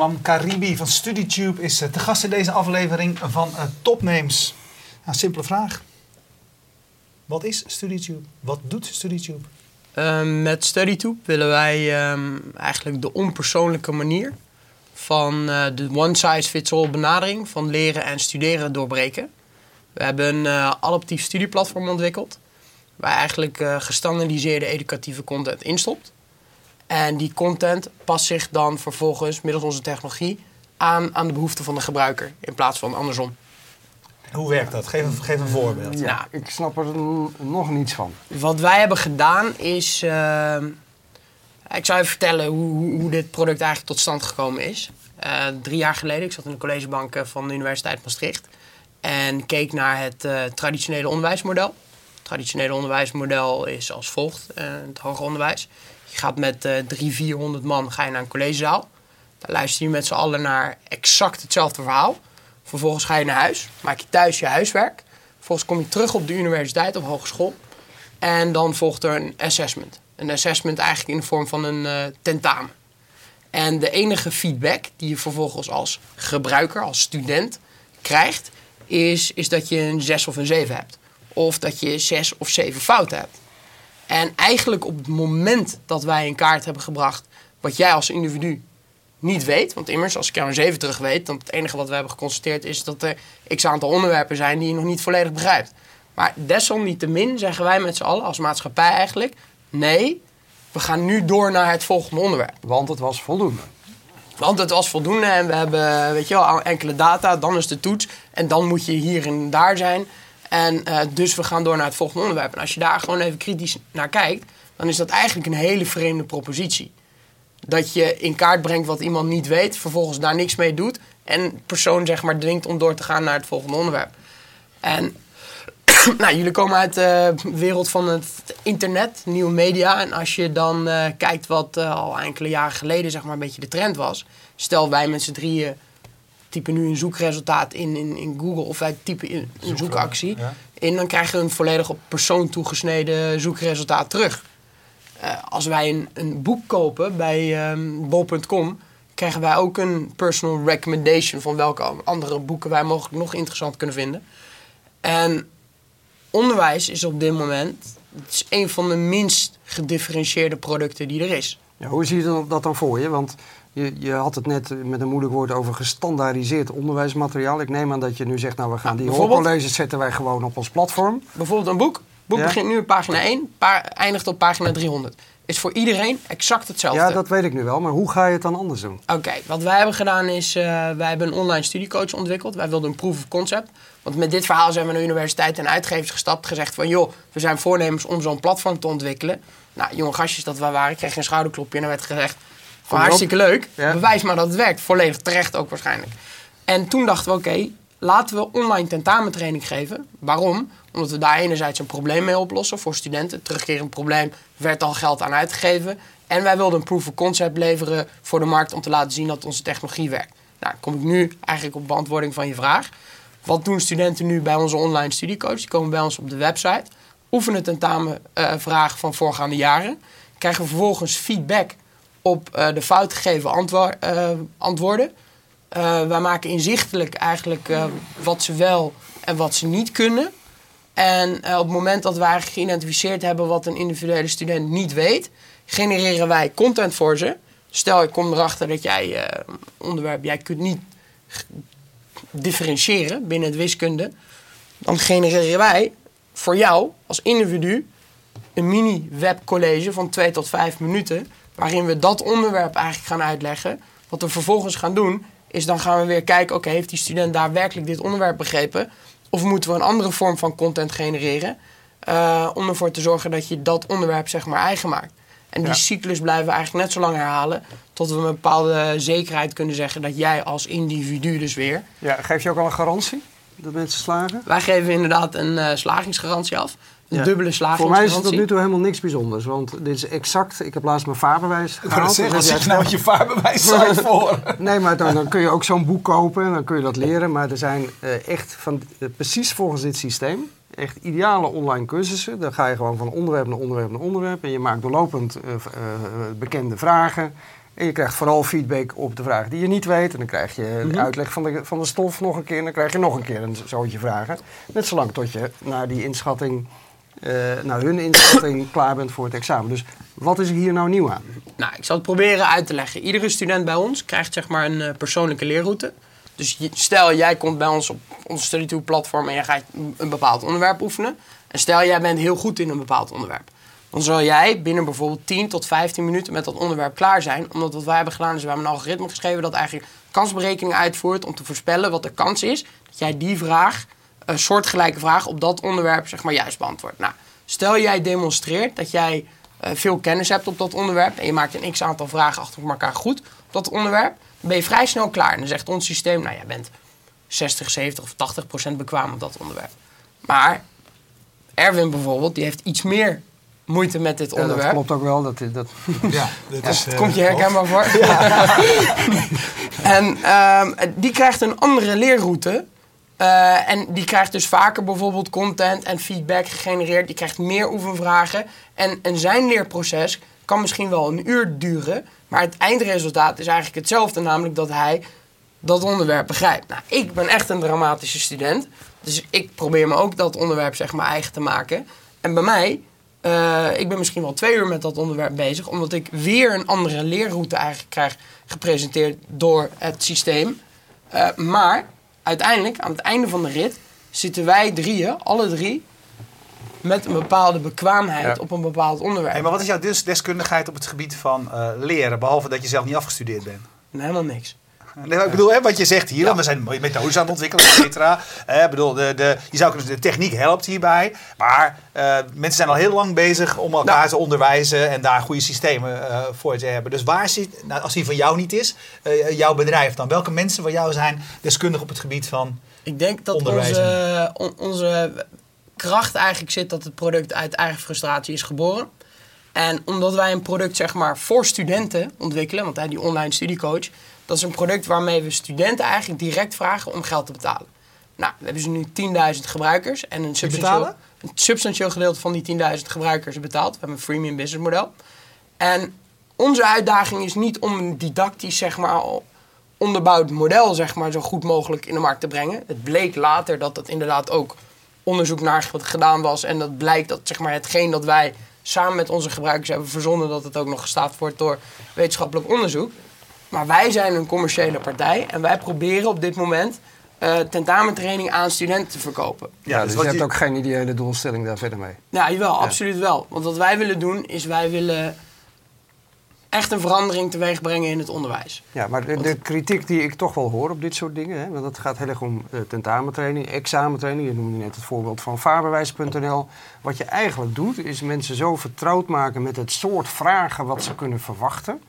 Homam Karibi van StudyTube is eh, te gast in deze aflevering van uh, Topnames. Nou, simpele vraag. Wat is StudyTube? Wat doet StudyTube? Uh, met StudyTube willen wij um, eigenlijk de onpersoonlijke manier van uh, de one-size-fits-all benadering van leren en studeren doorbreken. We hebben een adaptief studieplatform ontwikkeld, waar eigenlijk uh, gestandardiseerde educatieve content instopt. En die content past zich dan vervolgens middels onze technologie aan aan de behoeften van de gebruiker, in plaats van andersom. Hoe werkt dat? Geef een, geef een voorbeeld. Ja, nou, ik snap er nog niets van. Wat wij hebben gedaan is. Uh, ik zou even vertellen hoe, hoe, dit product eigenlijk tot stand gekomen is. Uh, drie jaar geleden, ik zat in de collegebank van de Universiteit Maastricht. En keek naar het uh, traditionele onderwijsmodel. Het traditionele onderwijsmodel is als volgt: het hoger onderwijs. Je gaat met uh, 300, 400 man ga je naar een collegezaal. Daar luister je met z'n allen naar exact hetzelfde verhaal. Vervolgens ga je naar huis, maak je thuis je huiswerk. Vervolgens kom je terug op de universiteit of hogeschool. En dan volgt er een assessment. Een assessment eigenlijk in de vorm van een uh, tentamen. En de enige feedback die je vervolgens als gebruiker, als student krijgt, is, is dat je een 6 of een 7 hebt. Of dat je 6 of 7 fouten hebt. En eigenlijk op het moment dat wij in kaart hebben gebracht wat jij als individu niet weet. Want immers, als ik jou een 7 terug weet, dan het enige wat we hebben geconstateerd is dat er x aantal onderwerpen zijn die je nog niet volledig begrijpt. Maar desalniettemin zeggen wij met z'n allen, als maatschappij eigenlijk, nee, we gaan nu door naar het volgende onderwerp. Want het was voldoende. Want het was voldoende en we hebben, weet je wel, enkele data, dan is de toets en dan moet je hier en daar zijn. En uh, dus we gaan door naar het volgende onderwerp. En als je daar gewoon even kritisch naar kijkt, dan is dat eigenlijk een hele vreemde propositie. Dat je in kaart brengt wat iemand niet weet, vervolgens daar niks mee doet en persoon zeg maar dwingt om door te gaan naar het volgende onderwerp. En nou, jullie komen uit de wereld van het internet, nieuwe media. En als je dan uh, kijkt wat uh, al enkele jaren geleden zeg maar een beetje de trend was. Stel wij met z'n drieën typen nu een zoekresultaat in, in, in Google of wij typen in een zoekactie ja. in, dan krijgen we een volledig op persoon toegesneden zoekresultaat terug. Uh, als wij een, een boek kopen bij um, bol.com, krijgen wij ook een personal recommendation van welke andere boeken wij mogelijk nog interessant kunnen vinden. En onderwijs is op dit moment het is een van de minst gedifferentieerde producten die er is. Ja, hoe zie je dat dan voor je? Want je, je, had het net met een moeilijk woord over gestandaardiseerd onderwijsmateriaal. Ik neem aan dat je nu zegt, nou we gaan die hoorcolleges zetten wij gewoon op ons platform. Bijvoorbeeld een boek. Het boek ja? begint nu op pagina 1, pa eindigt op pagina 300. Is voor iedereen exact hetzelfde. Ja, dat weet ik nu wel, maar hoe ga je het dan anders doen? Oké, okay, wat wij hebben gedaan is, uh, wij hebben een online studiecoach ontwikkeld. Wij wilden een proof of concept. Want met dit verhaal zijn we naar universiteit en uitgevers gestapt. Gezegd van, joh, we zijn voornemens om zo'n platform te ontwikkelen. Nou, jonge gastjes dat wij waren, kregen een schouderklopje en er werd gezegd... Van hartstikke leuk, ja. bewijs maar dat het werkt. Volledig terecht ook waarschijnlijk. En toen dachten we, oké, okay, laten we online tentamentraining geven. Waarom? Omdat we daar enerzijds een probleem mee oplossen voor studenten. Terugkerend probleem, werd al geld aan uitgegeven. En wij wilden een proof of concept leveren voor de markt om te laten zien dat onze technologie werkt. Nou, kom ik nu eigenlijk op beantwoording van je vraag. Wat doen studenten nu bij onze online studiecoach? Die komen bij ons op de website, oefenen tentamenvragen uh, van voorgaande jaren, krijgen vervolgens feedback op uh, de fout gegeven uh, antwoorden. Uh, wij maken inzichtelijk eigenlijk wat ze wel en wat ze niet kunnen. En op het moment dat wij geïdentificeerd hebben wat een individuele student niet weet, genereren wij content voor ze. Stel, ik kom erachter dat jij onderwerp, jij kunt niet differentiëren binnen het wiskunde. Dan genereren wij voor jou als individu een mini-webcollege van 2 tot 5 minuten waarin we dat onderwerp eigenlijk gaan uitleggen. Wat we vervolgens gaan doen, is dan gaan we weer kijken, oké, okay, heeft die student daadwerkelijk dit onderwerp begrepen? Of moeten we een andere vorm van content genereren uh, om ervoor te zorgen dat je dat onderwerp zeg maar eigen maakt? En die ja. cyclus blijven we eigenlijk net zo lang herhalen tot we een bepaalde zekerheid kunnen zeggen dat jij als individu dus weer... Ja, geef je ook al een garantie dat mensen slagen? Wij geven inderdaad een uh, slagingsgarantie af. Een ja. dubbele slagingsgarantie. Voor mij is het tot nu toe helemaal niks bijzonders. Want dit is exact... Ik heb laatst mijn vaarbewijs gehaald. Zeg, wat zeg je nou met je vaarbewijs voor? nee, maar dan, dan, kun je ook zo'n boek kopen en dan kun je dat leren. Maar er zijn uh, echt van, uh, precies volgens dit systeem... echt ideale online cursussen. Dan ga je gewoon van onderwerp naar onderwerp naar onderwerp. En je maakt doorlopend bekende vragen. En je krijgt vooral feedback op de vragen die je niet weet. En dan krijg je Mhm. de uitleg van de, van de stof nog een keer. En dan krijg je nog een keer een zootje vragen. Net zolang tot je naar die inschatting, eh, naar hun inschatting klaar bent voor het examen. Dus wat is er hier nou nieuw aan? Nou, ik zal het proberen uit te leggen. Iedere student bij ons krijgt zeg maar een eh, persoonlijke leerroute. Dus stel, jij komt bij ons op onze StudyTube platform en jij gaat een- bepaald onderwerp oefenen. En stel, jij bent heel goed in een bepaald onderwerp. Dan zal jij binnen bijvoorbeeld 10 tot 15 minuten met dat onderwerp klaar zijn. Omdat wat wij hebben gedaan is, we hebben een algoritme geschreven dat eigenlijk kansberekeningen uitvoert om te voorspellen wat de kans is dat jij die vraag, een soortgelijke vraag op dat onderwerp, zeg maar juist beantwoordt. Nou, stel jij demonstreert dat jij eh, veel kennis hebt op dat onderwerp en je maakt een x aantal vragen achter elkaar goed op dat onderwerp, dan ben je vrij snel klaar. En dan zegt ons systeem, nou jij bent 60, 70 of 80 procent bekwaam op dat onderwerp. Maar Erwin bijvoorbeeld, die heeft iets meer moeite met dit Ja, dat onderwerp. klopt ook wel. Dat, dat, Ja, dat is, eh, Komt je herkenbaar voor? en ehm, die krijgt een andere leerroute. Eh, en die krijgt dus vaker bijvoorbeeld content en feedback gegenereerd. Die krijgt meer oefenvragen. En, zijn leerproces kan misschien wel een uur duren. Maar het eindresultaat is eigenlijk hetzelfde. Namelijk dat hij dat onderwerp begrijpt. Nou, ik ben echt een dramatische student. Dus ik probeer me ook dat onderwerp zeg maar eigen te maken. En bij mij, eh, ik ben misschien wel twee uur met dat onderwerp bezig. Omdat ik weer een andere leerroute eigenlijk krijg gepresenteerd door het systeem. Eh, maar uiteindelijk, aan het einde van de rit, zitten wij drieën, alle drie, met een bepaalde bekwaamheid Ja. op een bepaald onderwerp. Hey, maar wat is jouw des- deskundigheid op het gebied van eh, leren, behalve dat je zelf niet afgestudeerd bent? Helemaal niks. Nee, maar ik bedoel, hè, wat je zegt hier, we zijn methodes aan het ontwikkelen, et cetera. Eh, bedoel, de, de, je zou kunnen, de techniek helpt hierbij. Maar eh, mensen zijn al heel lang bezig om elkaar Nou. te onderwijzen en daar goede systemen eh, voor te hebben. Dus waar zit, nou, als die van jou niet is, eh, jouw bedrijf dan? Welke mensen van jou zijn deskundig op het gebied van... Ik denk dat onze, on- onze kracht eigenlijk zit dat het product uit eigen frustratie is geboren. En omdat wij een product zeg maar voor studenten ontwikkelen, want hè, die online studiecoach, dat is een product waarmee we studenten eigenlijk direct vragen om geld te betalen. Nou, we hebben ze nu 10.000 gebruikers en een substantieel, een substantieel gedeelte van die 10.000 gebruikers betaalt. We hebben een freemium business model. En onze uitdaging is niet om een didactisch, zeg maar, onderbouwd model, zeg maar, zo goed mogelijk in de markt te brengen. Het bleek later dat dat inderdaad ook onderzoek naar gedaan was. En dat blijkt dat, zeg maar, hetgeen dat wij samen met onze gebruikers hebben verzonnen, dat het ook nog gestaafd wordt door wetenschappelijk onderzoek. Maar wij zijn een commerciële partij en wij proberen op dit moment eh tentamentraining aan studenten te verkopen. ja, dus wat je hebt ook geen ideële doelstelling daar verder mee. Ja, jawel, absoluut wel. Want wat wij willen doen, is wij willen echt een verandering teweeg brengen in het onderwijs. Ja, maar de, de kritiek die ik toch wel hoor op dit soort dingen, hè, want het gaat heel erg om eh, tentamentraining, examentraining. Je noemde net het voorbeeld van vaarbewijs.nl. Wat je eigenlijk doet, is mensen zo vertrouwd maken met het soort vragen wat ze kunnen verwachten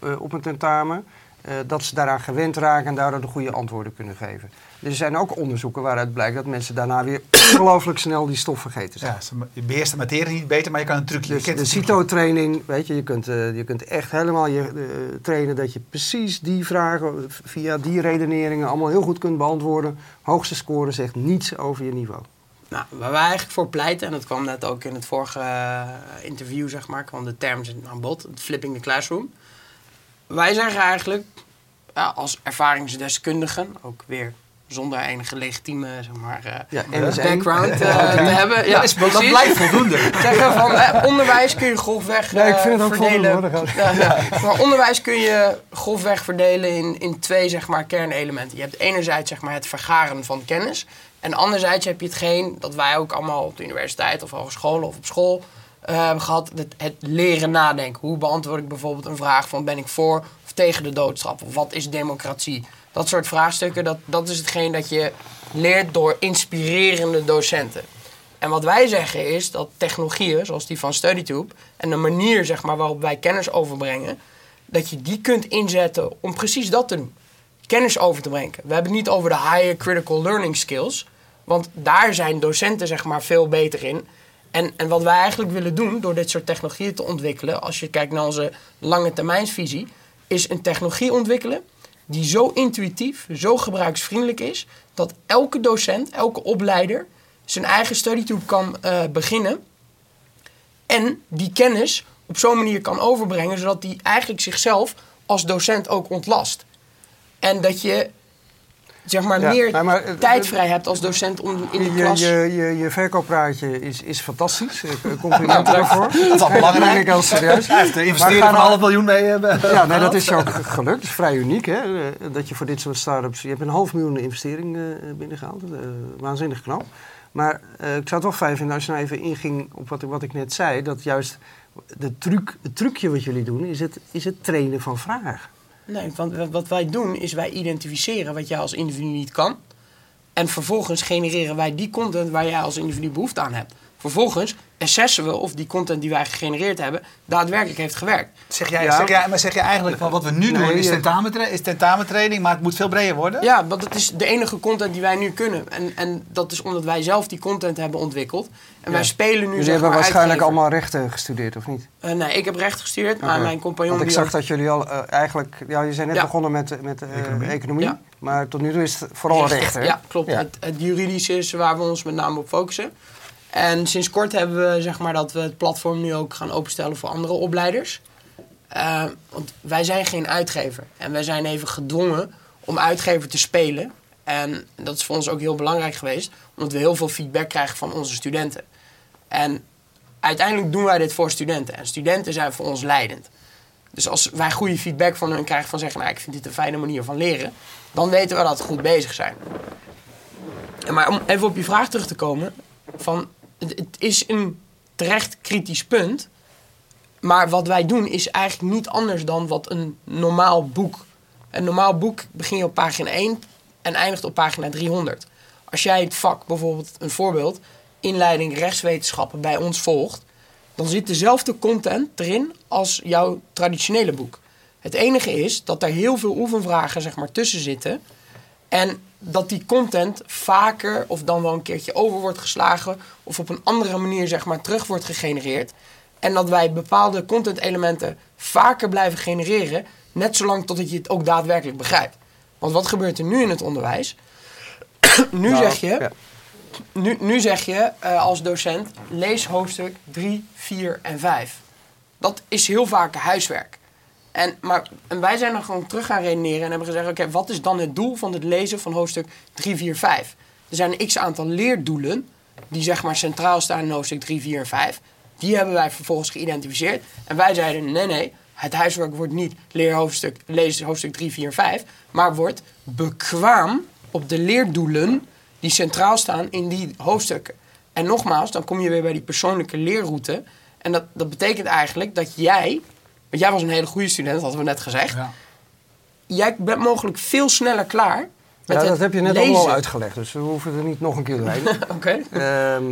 eh, op een tentamen. Eh, dat ze daaraan gewend raken en daardoor de goede antwoorden kunnen geven. Er zijn ook onderzoeken waaruit blijkt dat mensen daarna weer ongelooflijk snel die stof vergeten zijn. Ja, ze- je beheerst de materie niet beter, maar je kan een trucje. Dus je kent de. CITO-training, weet je, je kunt, eh, je kunt echt helemaal je, eh, trainen dat je precies die vragen via die redeneringen allemaal heel goed kunt beantwoorden. Hoogste score zegt niets over je niveau. Nou, waar wij eigenlijk voor pleiten, en dat kwam net ook in het vorige interview, zeg maar, kwam de term aan bod, flipping the classroom. Wij zeggen eigenlijk, ja, als ervaringsdeskundigen, ook weer zonder enige legitieme zeg maar, eh, Ja, en is één. background eh, te hebben. Ja, dat, is, dat blijft voldoende. zeggen van eh, onderwijs kun je grofweg Ja, ik vind het ook verdelen. voldoende, hoor, Ja, ja. Maar onderwijs kun je grofweg verdelen in, in twee zeg maar, kernelementen. Je hebt enerzijds zeg maar, het vergaren van kennis. En anderzijds heb je hetgeen dat wij ook allemaal op de universiteit of hogescholen of op school eh, hebben gehad. Het, het leren nadenken. Hoe beantwoord ik bijvoorbeeld een vraag van ben ik voor of tegen de doodstraf? Of wat is democratie? Dat soort vraagstukken, dat, dat is hetgeen dat je leert door inspirerende docenten. En wat wij zeggen is dat technologieën, zoals die van StudyTube, en de manier zeg maar, waarop wij kennis overbrengen, dat je die kunt inzetten om precies dat te doen. Kennis over te brengen. We hebben het niet over de higher critical learning skills, want daar zijn docenten zeg maar, veel beter in. En, en wat wij eigenlijk willen doen door dit soort technologieën te ontwikkelen, als je kijkt naar onze lange termijnsvisie, is een technologie ontwikkelen die zo intuïtief, zo gebruiksvriendelijk is, dat elke docent, elke opleider zijn eigen StudyTube kan eh, beginnen. En die kennis op zo'n manier kan overbrengen, zodat hij eigenlijk zichzelf als docent ook ontlast. En dat je zeg maar Ja, meer nou, maar, eh, tijd eh, vrij hebt als docent om in de Je, klas... je, je, je verkooppraatje is, is fantastisch. Ik- ik Complimenten daarvoor. Dat is al belangrijk. ik heel serieus. Hij heeft de investering van een half miljoen mee. eh, Ja, nee, dat is ook gelukt. Dat is vrij uniek, hè? eh, Dat je voor dit soort start-ups... Je hebt een half miljoen investering eh, binnengehaald. eh, waanzinnig knap. Maar eh, ik zou het wel fijn vinden als je nou even inging op wat, ik- wat ik net zei. Dat juist de truc, het trucje wat jullie doen, is het, is het trainen van vraag. Nee, want wa- wat wij doen is wij identificeren wat jij als individu niet kan. En vervolgens genereren wij die content waar jij als individu behoefte aan hebt. Vervolgens assessen we of die content die wij gegenereerd hebben daadwerkelijk heeft gewerkt. Zeg jij, Ja. zeg jij, maar zeg je eigenlijk van wat we nu doen Nee, is, is tentamentraining, maar het moet veel breder worden? Ja, want dat is de enige content die wij nu kunnen. En, en dat is omdat wij zelf die content hebben ontwikkeld. En wij spelen nu Jullie zeg hebben maar waarschijnlijk uitgever. allemaal rechten gestudeerd, of niet? Eh, nee, ik heb recht gestudeerd, maar mijn compagnon... Want ik zag dat jullie al eh, eigenlijk... Ja, je zijn net Ja. begonnen met, met eh, Economie. economie. Ja. Maar tot nu toe is het vooral Rechten. hè? Ja, klopt. Ja. Het, het juridische is waar we ons met name op focussen. En sinds kort hebben we zeg maar, dat we het platform nu ook gaan openstellen voor andere opleiders. Eh, want wij zijn geen uitgever. En wij zijn even gedwongen om uitgever te spelen. En dat is voor ons ook heel belangrijk geweest. Omdat we heel veel feedback krijgen van onze studenten. En uiteindelijk doen wij dit voor studenten. En studenten zijn voor ons leidend. Dus als wij goede feedback van hun krijgen van zeggen... nou, ik vind dit een fijne manier van leren... dan weten we dat we goed bezig zijn. Maar om even op je vraag terug te komen... Van, het, is een terecht kritisch punt... maar wat wij doen is eigenlijk niet anders dan wat een normaal boek... Een normaal boek begin je op pagina 1 en eindigt op pagina 300. Als jij het vak, bijvoorbeeld een voorbeeld... inleiding rechtswetenschappen bij ons volgt... dan zit dezelfde content erin als jouw traditionele boek. Het enige is dat er heel veel oefenvragen zeg maar, tussen zitten... En dat die content vaker of dan wel een keertje over wordt geslagen of op een andere manier zeg maar terug wordt gegenereerd. En dat wij bepaalde content elementen vaker blijven genereren, net zolang totdat je het ook daadwerkelijk begrijpt. Want wat gebeurt er nu in het onderwijs? nu, Nou, zeg je, ja. nu, nu zeg je eh, als docent, lees hoofdstuk 3, 4 en 5. Dat is heel vaak huiswerk. En, maar, en wij zijn dan gewoon terug gaan redeneren en hebben gezegd... oké, wat is dan het doel van het lezen van hoofdstuk 3, 4, 5? Er zijn een x-aantal leerdoelen die zeg maar centraal staan in hoofdstuk 3, 4 en 5. Die hebben wij vervolgens geïdentificeerd. En wij zeiden, nee, nee, het huiswerk wordt niet leer hoofdstuk, lees hoofdstuk 3, 4 en 5... maar wordt bekwaam op de leerdoelen die centraal staan in die hoofdstukken. En nogmaals, dan kom je weer bij die persoonlijke leerroute... En dat, dat betekent eigenlijk dat jij, want jij was een hele goede student, hadden we net gezegd. Ja. Jij bent mogelijk veel sneller klaar met Ja, dat heb je net lezen. allemaal uitgelegd, dus we hoeven er niet nog een keer doorheen. Oké. Ehm,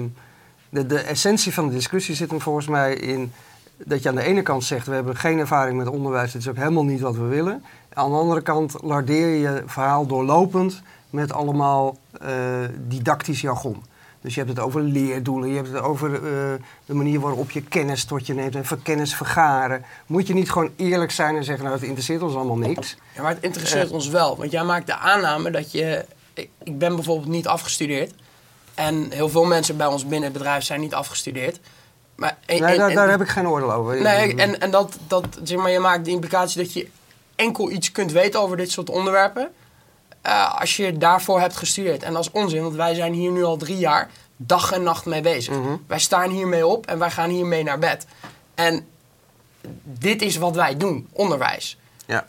de, de essentie van de discussie zit hem volgens mij in dat je aan de ene kant zegt: we hebben geen ervaring met onderwijs, dit is ook helemaal niet wat we willen. Aan de andere kant lardeer je je verhaal doorlopend met allemaal eh, didactisch jargon. Dus je hebt het over leerdoelen, je hebt het over eh, de manier waarop je kennis tot je neemt en voor kennis vergaren. Moet je niet gewoon eerlijk zijn en zeggen: nou, het interesseert ons allemaal niks. Ja, maar het interesseert ons wel. Want jij maakt de aanname dat je... Ik, ik ben bijvoorbeeld niet afgestudeerd. En heel veel mensen bij ons binnen het bedrijf zijn niet afgestudeerd. Maar, en- Nee, en- daar, en- daar heb ik geen oordeel over. Nee, en, en dat, dat, zeg maar, je maakt de implicatie dat je enkel iets kunt weten over dit soort onderwerpen. Eh, als je daarvoor hebt gestudeerd. En dat is onzin, want wij zijn hier nu al drie jaar dag en nacht mee bezig. Mhm. Wij staan hiermee op en wij gaan hiermee naar bed. En dit is wat wij doen, onderwijs. Ja.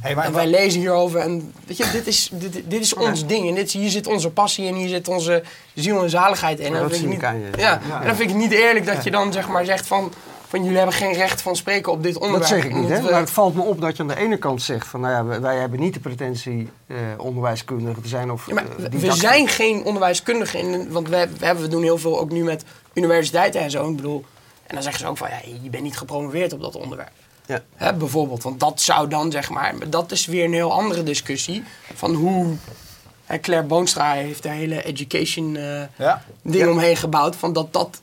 Hey, maar, En wij lezen hierover en weet je, dit is, dit, dit is ons ding. En dit, hier zit onze passie en hier zit onze ziel en zaligheid in. Ja, En dat vind ik niet, je. Ja, Ja. en dan vind ik het niet eerlijk dat je dan zeg maar zegt van, van jullie hebben geen recht van spreken op dit onderwerp. Dat zeg ik niet, hè? we- maar het valt me op dat je aan de ene kant zegt van, nou ja, wij, wij hebben niet de pretentie eh onderwijskundige te zijn of Ja, maar eh, we- zijn geen onderwijskundigen, in, want we, we, hebben- we doen heel veel ook nu met universiteiten en zo. Ik bedoel, en dan zeggen ze ook van, ja, je bent niet gepromoveerd op dat onderwerp. Ja. Hè, bijvoorbeeld, want dat zou dan zeg maar, dat is weer een heel andere discussie van hoe. Claire Boonstra heeft de hele education eh, ja. ding Ja. omheen gebouwd, van dat dat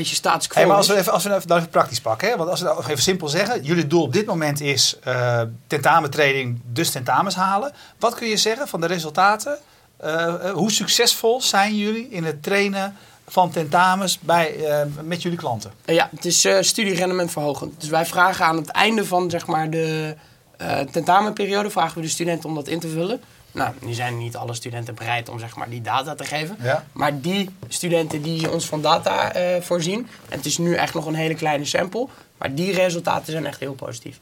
beetje status quo Hey, maar als we even, als we even, even praktisch pakken, hè? want als we nou even simpel zeggen, jullie doel op dit moment is eh tentamentraining, dus tentamens halen. Wat kun je zeggen van de resultaten? Eh, eh, hoe succesvol zijn jullie in het trainen van tentamens bij, met jullie klanten. Ja, het is studierendement verhogend. Dus wij vragen aan het einde van zeg maar, de tentamenperiode vragen we de studenten om dat in te vullen. Nou, nu zijn niet alle studenten bereid om zeg maar, die data te geven. Ja. Maar die studenten die ons van data eh, voorzien, en het is nu echt nog een hele kleine sample, maar die resultaten zijn echt heel positief.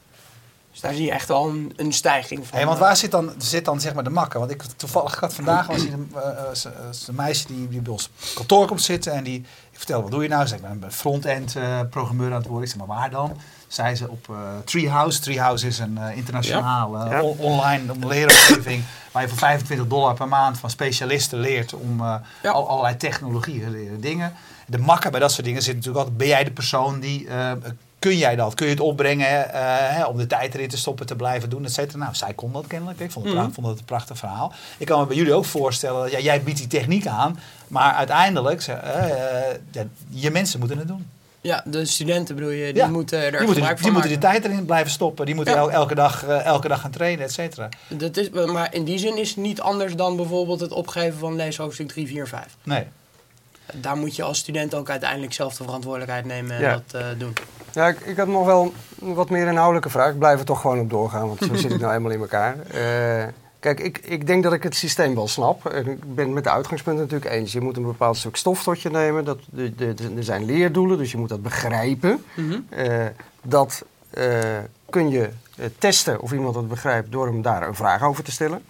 Dus daar zie je echt wel een, een stijging van. Hey, want waar zit dan, zit dan zeg maar de makker? Want ik toevallig had vandaag was een, eh, eh, eh, een meisje die, die bij ons kantoor komt zitten en die ik vertel wat doe je nou? Ze zegt, ik ben een front-end eh, programmeur aan het worden. Ik zeg maar waar dan? Zei ze op eh, Treehouse. Treehouse is een eh, internationaal Ja. on- online leeromgeving waar je voor 25 dollar per maand van specialisten leert om eh, al, allerlei technologieën leren dingen. De makker bij dat soort dingen zit natuurlijk altijd, ben jij de persoon die, kun jij dat? Kun je het opbrengen hè, om de tijd erin te stoppen, te blijven doen, et cetera? Nou, zij kon dat kennelijk. Ik vond het, Mhm. vond het een prachtig verhaal. Ik kan me bij jullie ook voorstellen, dat ja, jij biedt die techniek aan, maar uiteindelijk, ja, je mensen moeten het doen. Ja, de studenten bedoel je, die Ja. moeten er Die moeten, gebruik die moeten de tijd erin blijven stoppen. Die moeten Ja. el- elke, dag, eh, elke dag gaan trainen, et cetera. Dat is, maar in die zin is het niet anders dan bijvoorbeeld het opgeven van leeshoofdstuk 3, 4, 5. Nee. Daar moet je als student ook uiteindelijk zelf de verantwoordelijkheid nemen en Ja. dat eh, doen. Ja, ik, ik had nog wel een wat meer inhoudelijke vraag. Ik blijf er toch gewoon op doorgaan, want zo zit ik nou eenmaal in elkaar. Eh, kijk, ik, ik denk dat ik het systeem wel snap. En ik ben het met de uitgangspunten natuurlijk eens. Je moet een bepaald stuk stof tot je nemen. Dat, de, de, er zijn leerdoelen, dus je moet dat begrijpen. Eh, dat eh, kun je eh, testen of iemand het begrijpt door hem daar een vraag over te stellen.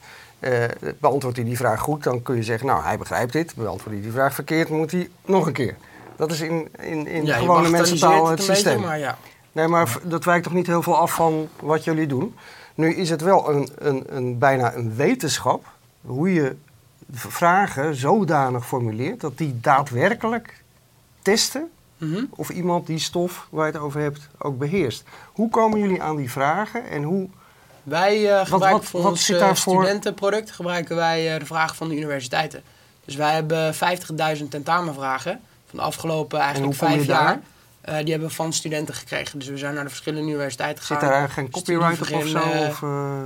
Beantwoordt hij die vraag goed, dan kun je zeggen, nou, hij begrijpt dit. Beantwoordt hij die vraag verkeerd, moet hij nog een keer. Dat is in, in, in Ja, gewone mensentaal het beetje, systeem. maar ja. Nee, maar dat wijkt toch niet heel veel af van wat jullie doen. Nu is het wel een, een, een, bijna een wetenschap hoe je vragen zodanig formuleert dat die daadwerkelijk testen Mhm. of iemand die stof waar je het over hebt ook beheerst. Hoe komen jullie aan die vragen en hoe... Wij eh, gebruiken wat- voor wat ons eh, studentenproduct gebruiken wij eh, de vragen van de universiteiten. Dus wij hebben 50.000 tentamenvragen van de afgelopen eigenlijk vijf je daar? Eh, die hebben we van studenten gekregen. Dus we zijn naar de verschillende universiteiten Zit gegaan. daar eigenlijk geen copyright op of zo? Eh, Of, eh,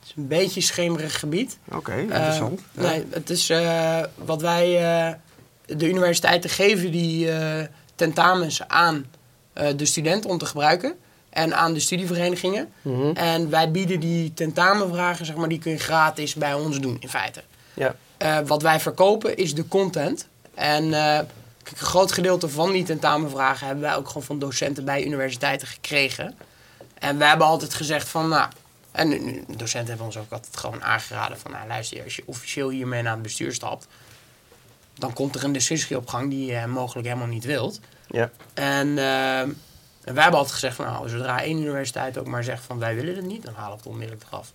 Het is een beetje schemerig gebied. Oké, interessant. Ja. Nee, het is wat wij de universiteiten geven die tentamens aan de studenten om te gebruiken en aan de studieverenigingen. Mhm. En wij bieden die tentamenvragen, zeg maar, die kun je gratis bij ons doen in feite. Ja. Wat wij verkopen is de content. En kijk, een groot gedeelte van die tentamenvragen hebben wij ook gewoon van docenten bij universiteiten gekregen. En wij hebben altijd gezegd van, nou, en nu- docenten hebben ons ook altijd gewoon aangeraden van, nou luister, als je officieel hiermee naar het bestuur stapt, dan komt er een discussie op gang die je mogelijk helemaal niet wilt. Ja. En, en wij hebben altijd gezegd van, nou, zodra één universiteit ook maar zegt van, wij willen het niet, dan halen we het onmiddellijk eraf.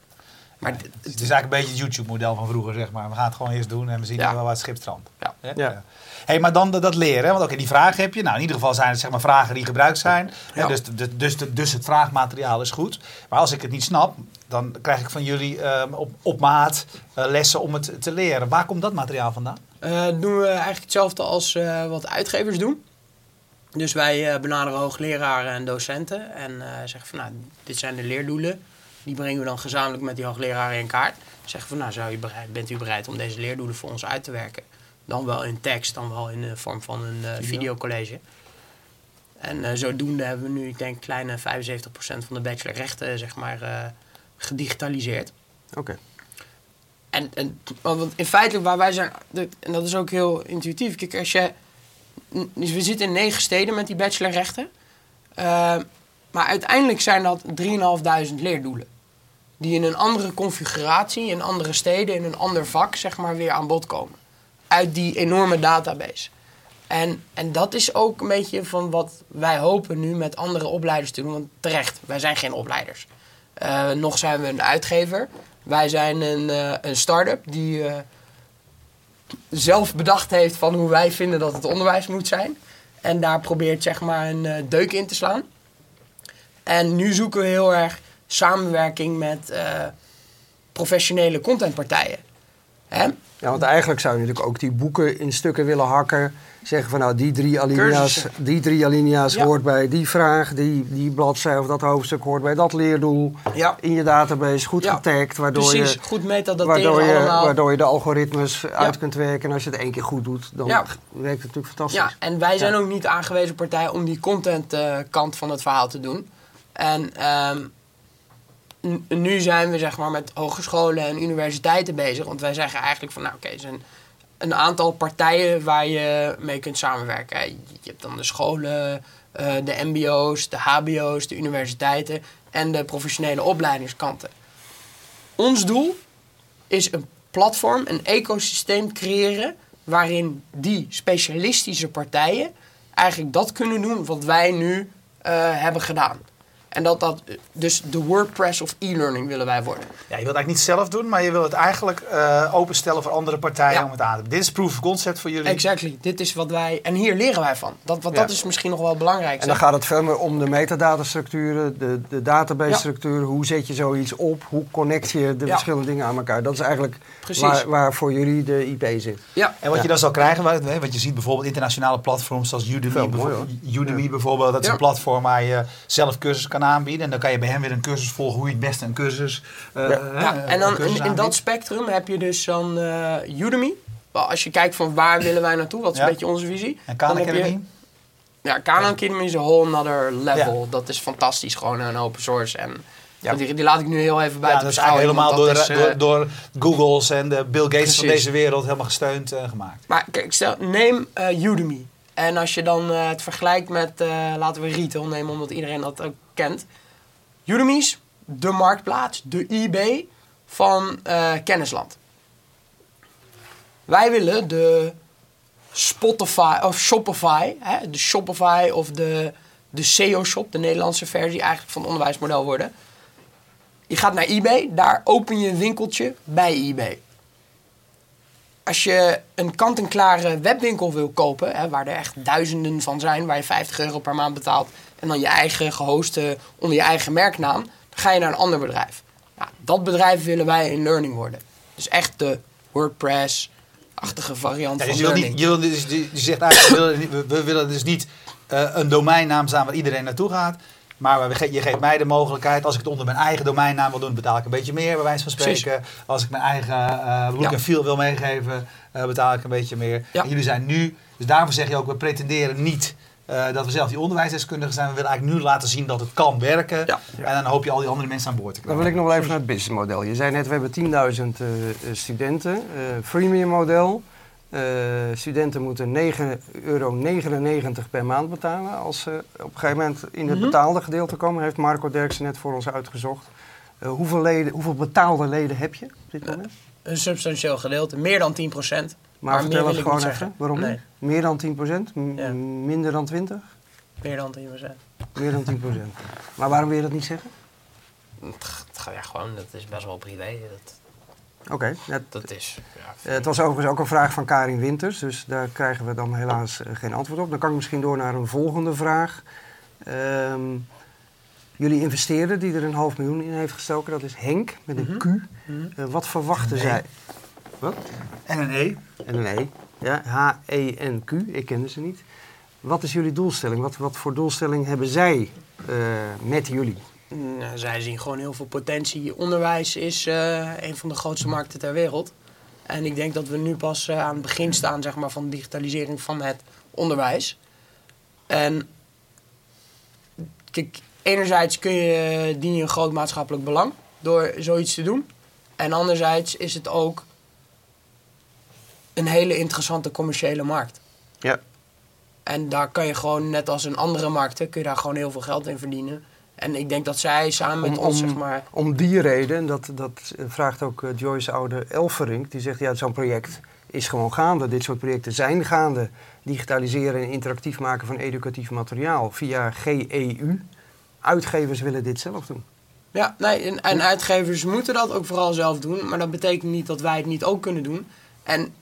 Maar het is eigenlijk een beetje het YouTube-model van vroeger, zeg maar. We gaan het gewoon eerst doen en we zien Ja. wel waar het schip strandt. Ja. Ja. Hey, maar dan dat, dat leren, want oké, die vragen heb je. Nou, in ieder geval zijn het zeg maar vragen die gebruikt zijn. Ja. Dus, dus, dus, dus het vraagmateriaal is goed. Maar als ik het niet snap, dan krijg ik van jullie ehm, op, op maat eh, lessen om het te leren. Waar komt dat materiaal vandaan? Eh, doen we eigenlijk hetzelfde als eh, wat uitgevers doen. Dus wij eh, benaderen hoogleraren en docenten en eh, zeggen van nou, dit zijn de leerdoelen. Die brengen we dan gezamenlijk met die hoogleraren in kaart. Zeggen van nou, zou je bereid, bent u bereid om deze leerdoelen voor ons uit te werken? Dan wel in tekst, dan wel in de vorm van een eh, videocollege. En eh, zodoende hebben we nu, ik denk, kleine 75% van de bachelorrechten zeg maar, eh, gedigitaliseerd. Oké. En, en want in feite waar wij zijn, en dat is ook heel intuïtief. Kijk, als je, dus we zitten in negen steden met die bachelorrechten. Eh, maar uiteindelijk zijn dat 3.500 leerdoelen. Die in een andere configuratie, in andere steden, in een ander vak, zeg maar, weer aan bod komen. Uit die enorme database. En, en dat is ook een beetje van wat wij hopen nu met andere opleiders te doen. Want terecht, wij zijn geen opleiders. Eh, nog zijn we een uitgever. Wij zijn een, eh, een start-up die eh, zelf bedacht heeft van hoe wij vinden dat het onderwijs moet zijn. En daar probeert zeg maar een deuk in te slaan. En nu zoeken we heel erg samenwerking met eh, professionele contentpartijen. Hè? Ja, want eigenlijk zou je natuurlijk ook die boeken in stukken willen hakken. Zeggen van nou, die drie alinea's, die drie alinea's Ja. hoort bij die vraag, die, die bladzij of dat hoofdstuk hoort bij dat leerdoel. Ja. In je database goed Ja, getagd, waardoor Precies, je, goed metadateren waardoor, je, allemaal. waardoor je de algoritmes uit kunt werken. En als je het één keer goed doet, dan werkt het natuurlijk fantastisch. Ja, en wij zijn ook niet aangewezen partij om die content eh, kant van het verhaal te doen. En ehm, nu zijn we zeg maar met hogescholen en universiteiten bezig. Want wij zeggen eigenlijk van, nou oké, er zijn een aantal partijen waar je mee kunt samenwerken. Je hebt dan de scholen, eh, de mbo's, de hbo's, de universiteiten en de professionele opleidingskanten. Ons doel is een platform, een ecosysteem creëren waarin die specialistische partijen eigenlijk dat kunnen doen wat wij nu eh, hebben gedaan. En dat dat, dus de WordPress of e-learning willen wij worden. Ja, je wilt het eigenlijk niet zelf doen, maar je wil het eigenlijk eh, openstellen voor andere partijen Ja. om het aan te doen. Dit is proof of concept voor jullie. Exactly, dit is wat wij, en hier leren wij van. Dat, want dat is misschien nog wel het belangrijkste. En dan gaat het veel meer om de metadatastructuren, de, de database-structuren. Hoe zet je zoiets op? Hoe connect je de Ja. verschillende dingen aan elkaar? Dat is eigenlijk Precies. waar, waar voor jullie de IP zit. Ja, En wat Ja. je dan zal krijgen, wa- hè, want je ziet bijvoorbeeld internationale platforms zoals Udemy, Veel mooi, bijvoorbeeld, Udemy bijvoorbeeld. Dat is Ja. een platform waar je zelf cursus kan aanbieden. En dan kan je bij hem weer een cursus volgen hoe je het beste een cursus uh, Ja. Ja, en dan in, in dat spectrum heb je dus dan eh, Udemy. Als je kijkt van waar willen wij naartoe, wat is Ja. een beetje onze visie. En Khan je- Academy? Ja, Khan Academy is een whole another level. Ja. Dat is fantastisch, gewoon een open source. En Ja. die, die laat ik nu heel even Ja, buiten dat is eigenlijk helemaal door, dat is, door, eh, door Googles en de Bill Gates van deze wereld helemaal gesteund en gemaakt. Maar kijk, stel, neem eh, Udemy. En als je dan eh, het vergelijkt met, eh, laten we retail nemen, omdat iedereen dat ook kent. Udemy is de marktplaats, de eBay van eh, kennisland. Wij willen de Spotify of Shopify, hè, de Shopify of de, de SEO-shop, de Nederlandse versie eigenlijk van het onderwijsmodel worden. Je gaat naar eBay, daar open je een winkeltje bij eBay als je een kant-en-klare webwinkel wil kopen, hè, waar er echt duizenden van zijn, waar je 50 euro per maand betaalt en dan je eigen gehoste onder je eigen merknaam, dan ga je naar een ander bedrijf. Nou, dat bedrijf willen wij in learning worden. Dus echt de WordPress-achtige variant Ja, van dus je, learning. niet, je, wil dus, je zegt eigenlijk, we willen, niet- we, we willen dus niet eh, een domeinnaam staan waar iedereen naartoe gaat. Maar je geeft mij de mogelijkheid, als ik het onder mijn eigen domeinnaam wil doen, betaal ik een beetje meer, bij wijze van Precies. spreken. Als ik mijn eigen eh look Ja. en feel wil meegeven, eh, betaal ik een beetje meer. Ja. En jullie zijn nu, dus daarvoor zeg je ook, we pretenderen niet eh, dat we zelf die onderwijsdeskundigen zijn. We willen eigenlijk nu laten zien dat het kan werken. Ja. En dan hoop je al die andere mensen aan boord te Dan krijgen. wil ik nog wel even naar het businessmodel. Je zei net, we hebben 10.000 eh, studenten. eh freemium model. Eh, studenten moeten 9,99 euro per maand betalen als ze op een gegeven moment in het Mhm. betaalde gedeelte komen. Heeft Marco Derksen net voor ons uitgezocht. Eh, hoeveel, leden, hoeveel betaalde leden heb je op dit moment? Een substantieel gedeelte, meer dan 10%. Maar, vertel het gewoon even. zeggen. Waarom Nee. niet? Meer dan 10%? M- Ja. Minder dan 20%? Meer dan 10%. Meer dan 10%. maar waarom wil je dat niet zeggen? Het gaat- Ja, gewoon, dat is best wel privé. Dat, Oké, net- dat is... Ja, Eh, Het was overigens ook een vraag van Karin Winters, dus daar krijgen we dan helaas eh, geen antwoord op. Dan kan ik misschien door naar een volgende vraag. Ehm, jullie investeerder die er een half miljoen in heeft gestoken, dat is Henk met een Q. Eh, wat verwachten Nee. zij? Wat? En een E. En een E. Ja, H-E-N-Q. Ik kende ze niet. Wat is jullie doelstelling? Wat, wat voor doelstelling hebben zij eh, met jullie? Nou, zij zien gewoon heel veel potentie. Onderwijs is eh, een van de grootste markten ter wereld. En ik denk dat we nu pas eh, aan het begin staan zeg maar, van de digitalisering van het onderwijs. En kijk, enerzijds kun je, dien je een groot maatschappelijk belang door zoiets te doen. En anderzijds is het ook een hele interessante commerciële markt. Ja. En daar kan je gewoon, net als in andere markten, kun je daar gewoon heel veel geld in verdienen. En ik denk dat zij samen met ons, om- zeg maar... Om die reden, en dat, dat vraagt ook eh, Joyce Oude Elverink, die zegt ja, zo'n project is gewoon gaande. Dit soort projecten zijn gaande. Digitaliseren en interactief maken van educatief materiaal via GEU. Uitgevers willen dit zelf doen. Ja, nee, en, en uitgevers moeten dat ook vooral zelf doen. Maar dat betekent niet dat wij het niet ook kunnen doen. En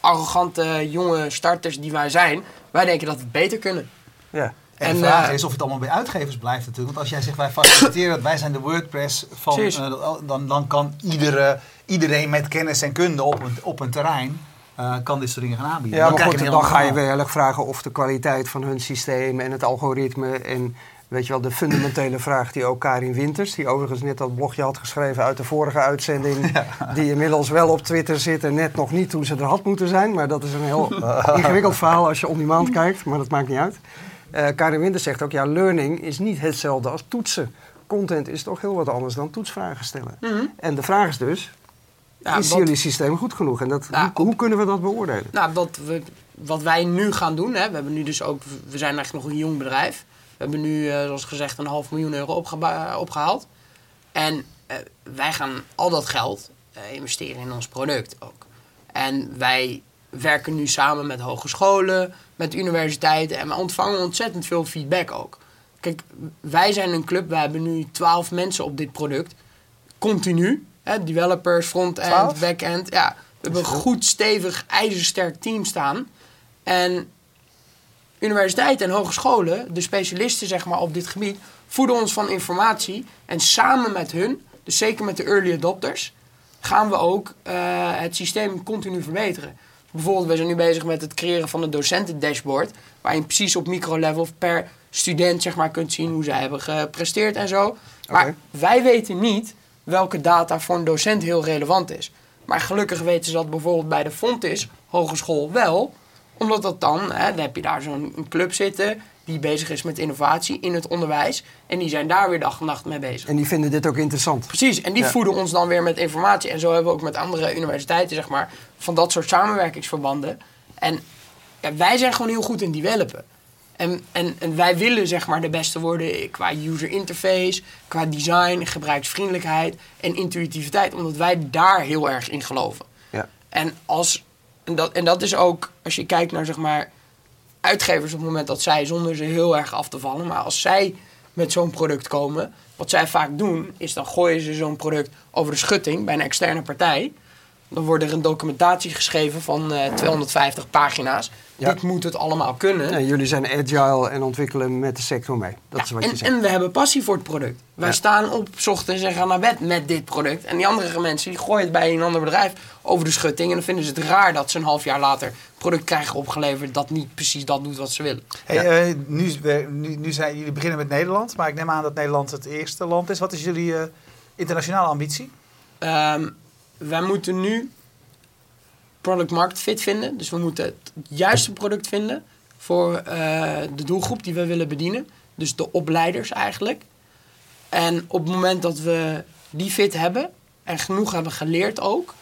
arrogante jonge starters die wij zijn, wij denken dat we het beter kunnen. Ja. En, En, de vraag eh, is of het allemaal bij uitgevers blijft natuurlijk. Want als jij zegt wij faciliteren het, wij zijn de WordPress van, eh, dan, dan kan iedere, iedereen met kennis en kunde op een, op een terrein eh, kan dit soort dingen gaan aanbieden. Ja, Dan maar goed, dan ga je verhaal. weer heel erg vragen of de kwaliteit van hun systeem en het algoritme en weet je wel, de fundamentele vraag die ook Karin Winters, die overigens net dat blogje had geschreven uit de vorige uitzending, die inmiddels wel op Twitter zit en net nog niet toen ze er had moeten zijn, maar dat is een heel ingewikkeld verhaal als je on demand kijkt, maar dat maakt niet uit. Eh, Karin Winters zegt ook, ja, learning is niet hetzelfde als toetsen. Content is toch heel wat anders dan toetsvragen stellen. Mhm. En de vraag is dus, Ja, is wat- jullie systeem goed genoeg? En dat, Ja, hoe, op- hoe kunnen we dat beoordelen? Nou, wat, we, wat wij nu gaan doen, hè, we hebben nu dus ook, we zijn eigenlijk nog een jong bedrijf. We hebben nu, eh, zoals gezegd, een half miljoen euro opgehaald. En eh, wij gaan al dat geld eh, investeren in ons product ook. En wij werken nu samen met hogescholen, met universiteiten en we ontvangen ontzettend veel feedback ook. Kijk, wij zijn een club, wij hebben nu 12 mensen op dit product. Continu. Hè, developers, front-end, back-end. Ja, we hebben een goed, stevig, ijzersterk team staan. En universiteiten en hogescholen, de specialisten zeg maar, op dit gebied, voeden ons van informatie. En samen met hun, dus zeker met de early adopters, gaan we ook eh, het systeem continu verbeteren. Bijvoorbeeld, we zijn nu bezig met het creëren van een docentendashboard. Waarin precies op microlevel per student zeg maar, kunt zien hoe zij hebben gepresteerd en zo. Maar wij weten niet welke data voor een docent heel relevant is. Maar gelukkig weten ze dat bijvoorbeeld bij de Fontis Hogeschool wel. Omdat dat dan, hè, dan heb je daar zo'n club zitten die bezig is met innovatie in het onderwijs. En die zijn daar weer dag en nacht mee bezig. En die vinden dit ook interessant. Precies, en die Ja. voeden ons dan weer met informatie. En zo hebben we ook met andere universiteiten, zeg maar, van dat soort samenwerkingsverbanden. En ja, wij zijn gewoon heel goed in developen. En, en, en wij willen zeg maar de beste worden qua user interface, qua design, gebruiksvriendelijkheid en intuïtiviteit. Omdat wij daar heel erg in geloven. Ja. En, als, en, dat, en dat is ook, als je kijkt naar zeg maar, uitgevers op het moment dat zij, zonder ze heel erg af te vallen, maar als zij met zo'n product komen, wat zij vaak doen, is dan gooien ze zo'n product over de schutting bij een externe partij. Dan wordt er een documentatie geschreven van eh, 250 pagina's. Ja. Dit moet het allemaal kunnen. Ja, jullie zijn agile en ontwikkelen met de sector mee. Dat is wat je zegt. en we hebben passie voor het product. Wij Ja. staan op ochtends en gaan naar bed met dit product. En die andere mensen die gooien het bij een ander bedrijf over de schutting. En dan vinden ze het raar dat ze een half jaar later product krijgen opgeleverd dat niet precies dat doet wat ze willen. Hey, eh, nu, nu zijn jullie beginnen met Nederland, maar ik neem aan dat Nederland het eerste land is. Wat is jullie eh, internationale ambitie? Ehm, wij moeten nu product market fit vinden. Dus we moeten het juiste product vinden voor eh, de doelgroep die we willen bedienen. Dus de opleiders eigenlijk. En op het moment dat we die fit hebben en genoeg hebben geleerd ook,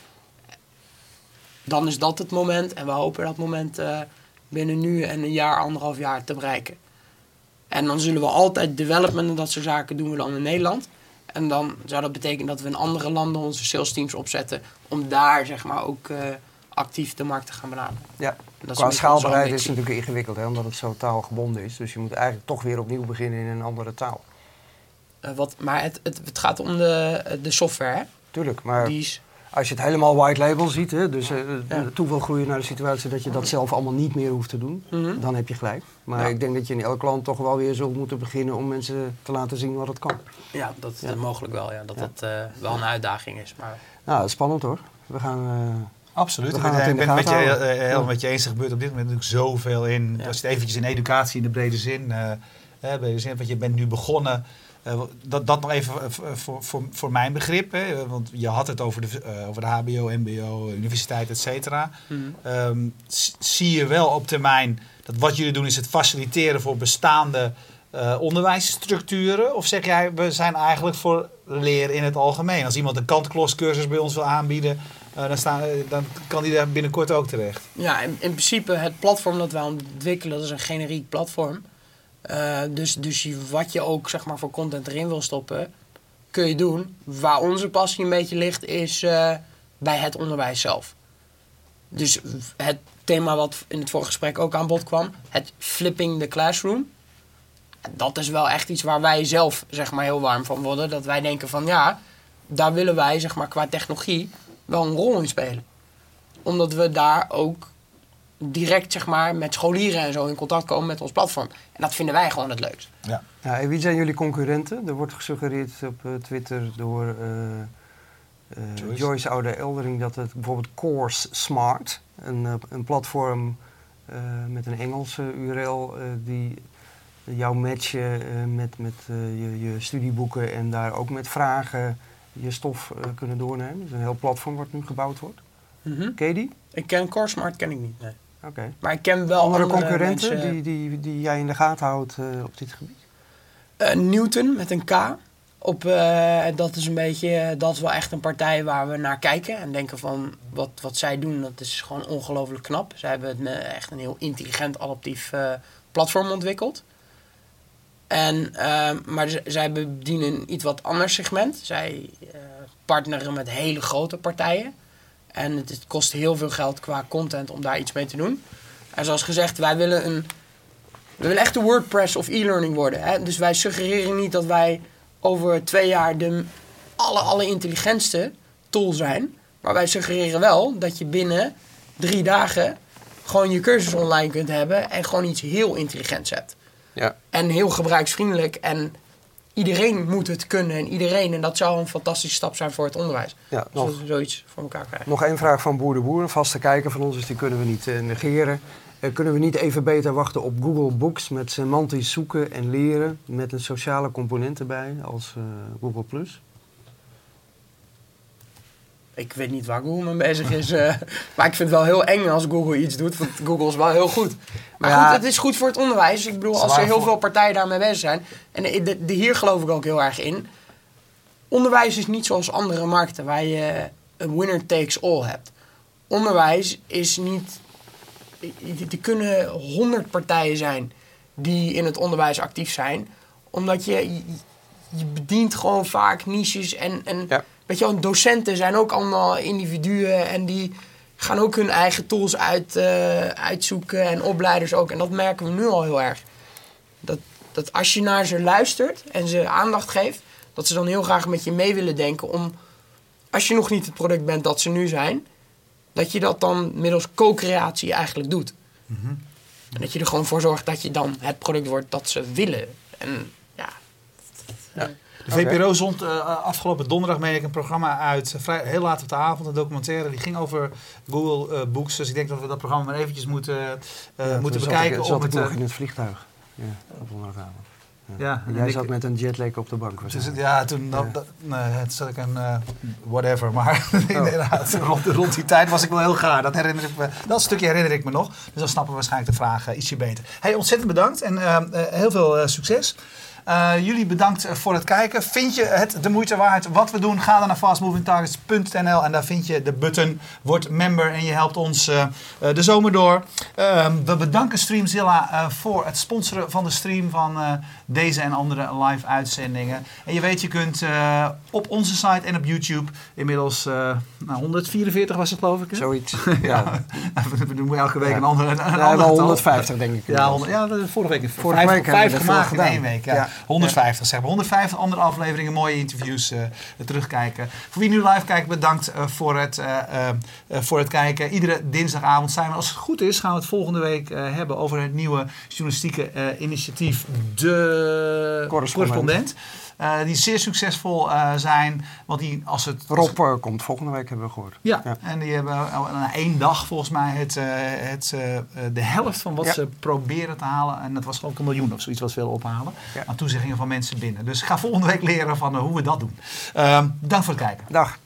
dan is dat het moment. En we hopen dat moment eh, binnen nu en een jaar, anderhalf jaar te bereiken. En dan zullen we altijd development en dat soort zaken doen we dan in Nederland. En dan zou dat betekenen dat we in andere landen onze sales teams opzetten om daar zeg maar ook eh, actief de markt te gaan benaderen. Ja. Dat Qua schaalbaarheid is het natuurlijk ingewikkeld, hè, omdat het zo taalgebonden is. Dus je moet eigenlijk toch weer opnieuw beginnen in een andere taal. Eh, wat, maar het, het, het gaat om de, de software. Hè? Tuurlijk, maar Die is, als je het helemaal white label ziet, hè, dus eh Ja. toe wil groeien naar de situatie dat je dat zelf allemaal niet meer hoeft te doen, Mhm. dan heb je gelijk. Maar Ja. ik denk dat je in elk land toch wel weer zult moeten beginnen om mensen te laten zien wat het kan. ja, dat Ja. is mogelijk wel. Ja, dat Ja. dat eh, wel een uitdaging is. Maar Nou, spannend hoor. We gaan... eh, Absoluut. We Ik gaan ben, ik het met je, heel- met je eens. Er gebeurt op dit moment natuurlijk zoveel in. Ja. Als je het eventjes in educatie in de brede zin, brede zin want je bent nu begonnen. Eh, dat, dat nog even eh, voor, voor, voor, voor mijn begrip. Hè, want je had het over de, eh, over de HBO, MBO, universiteit, et cetera. Mhm. Ehm, zie je wel op termijn dat wat jullie doen is het faciliteren voor bestaande eh, onderwijsstructuren? Of zeg jij, we zijn eigenlijk voor leren in het algemeen? Als iemand een kantkloscursus bij ons wil aanbieden, eh, dan, staan, eh, dan kan die daar binnenkort ook terecht. Ja, in, in principe het platform dat wij ontwikkelen, dat is een generiek platform. Eh, dus dus wat je ook zeg maar, voor content erin wil stoppen, kun je doen. Waar onze passie een beetje ligt, is eh, bij het onderwijs zelf. Dus het thema wat in het vorige gesprek ook aan bod kwam, het flipping the classroom. Dat is wel echt iets waar wij zelf zeg maar, heel warm van worden. Dat wij denken van ja, daar willen wij zeg maar, qua technologie wel een rol in spelen omdat we daar ook direct zeg maar, met scholieren en zo in contact komen met ons platform. En dat vinden wij gewoon het leukst. Ja. Ja, en wie zijn jullie concurrenten? Er wordt gesuggereerd op eh, Twitter door eh, eh, Joyce. Joyce Oude Eldering dat het bijvoorbeeld Course Smart, een, een platform eh, met een Engelse URL eh, die jou matchen eh, met, met eh, je, je studieboeken en daar ook met vragen je stof eh, kunnen doornemen. Dat is een heel platform wat nu gebouwd wordt. Ken je die? Ik ken CoreSmart, ken ik niet. Nee. Maar ik ken wel Andere andere concurrenten mensen. die, die, die jij in de gaten houdt eh, op dit gebied? Eh, Newton met een K. Op, eh, dat is een beetje, dat is wel echt een partij waar we naar kijken en denken van wat, wat zij doen, dat is gewoon ongelooflijk knap. Zij hebben het, echt een heel intelligent adaptief platform ontwikkeld. En, eh, maar zij bedienen een iets wat ander segment. Zij partneren met hele grote partijen. En het, het kost heel veel geld qua content om daar iets mee te doen. En zoals gezegd, wij willen een we willen echt de WordPress of e-learning worden. Hè? Dus wij suggereren niet dat wij over twee jaar de alle, alle intelligentste tool zijn. Maar wij suggereren wel dat je binnen drie dagen gewoon je cursus online kunt hebben en gewoon iets heel intelligents hebt. Ja. En heel gebruiksvriendelijk. En iedereen moet het kunnen en iedereen. En dat zou een fantastische stap zijn voor het onderwijs. Ja, nog, we zoiets voor elkaar krijgen. nog één vraag van Boer de Boer, een vaste kijker van ons, dus die kunnen we niet eh, negeren. Eh, kunnen we niet even beter wachten op Google Books met semantisch zoeken en leren met een sociale component erbij als eh, Google Plus? Ik weet niet waar Google mee bezig is. eh, maar ik vind het wel heel eng als Google iets doet. Want Google is wel heel goed. Maar Ja. goed, het is goed voor het onderwijs. Ik bedoel, als er heel voor- veel partijen daarmee bezig zijn. En de, de- de- hier geloof ik ook heel erg in. Onderwijs is niet zoals andere markten waar je een winner takes all hebt. Onderwijs is niet. Er kunnen honderd partijen zijn die in het onderwijs actief zijn. Omdat je, je, je bedient gewoon vaak niches. En, en Ja. Weet je wel, docenten zijn ook allemaal individuen. En die gaan ook hun eigen tools uit, eh, uitzoeken. En opleiders ook. En dat merken we nu al heel erg. Dat, dat als je naar ze luistert en ze aandacht geeft, dat ze dan heel graag met je mee willen denken om, als je nog niet het product bent dat ze nu zijn, dat je dat dan middels co-creatie eigenlijk doet. En dat je er gewoon voor zorgt dat je dan het product wordt dat ze willen. En ja, De VPRO zond eh, afgelopen donderdag meen ik een programma uit, vrij, heel laat op de avond, een documentaire. Die ging over Google eh, Books. Dus ik denk dat we dat programma maar eventjes moeten, eh, Ja, moeten toen bekijken. Zat ik, zat ik nog in het vliegtuig. Ja, op donderdagavond. Ja, En en jij zat met een jetlag op de bank. Dus, ja, toen dat, nee, het zat ik een whatever. Maar inderdaad, rond, rond die tijd was ik wel heel gaar. Dat, herinner ik me, dat stukje herinner ik me nog. Dus dan snappen we waarschijnlijk de vraag eh, ietsje beter. Hey, ontzettend bedankt en heel veel succes. Eh, jullie bedankt voor het kijken. Vind je het de moeite waard wat we doen? Ga dan naar fastmovingtargets.nl en daar vind je de button Word member en je helpt ons eh, eh, de zomer door. Ehm, we bedanken Streamzilla voor het sponsoren van de stream van deze en andere live uitzendingen. En je weet, je kunt op onze site en op YouTube inmiddels nou, 144 was het geloof ik. Hè? Zoiets. Ja, we doen elke week Ja. een andere. Een ja ander wel getal. 150 denk ik. Ja, 100, ja, vorige week Vorige vijf, week hebben vijf we er gemaakt veel in één week. Ja. Ja. 150 zeg maar. 150 andere afleveringen, mooie interviews eh, terugkijken. Voor wie nu live kijkt, bedankt eh, voor, het, eh, voor het kijken. Iedere dinsdagavond zijn we, als het goed is, gaan we het volgende week hebben over het nieuwe journalistieke initiatief De Correspondent. Correspondent. Eh, die zeer succesvol eh, zijn. Want die, als het, Rob eh, komt volgende week, hebben we gehoord. ja, Ja. en die hebben na één dag volgens mij het, het, de helft van wat Ja. ze proberen te halen. En dat was gewoon een miljoen of zoiets wat ze willen ophalen. Ja. Aan toezeggingen van mensen binnen. Dus ik ga volgende week leren van hoe we dat doen. Ehm dank voor het kijken. Dag.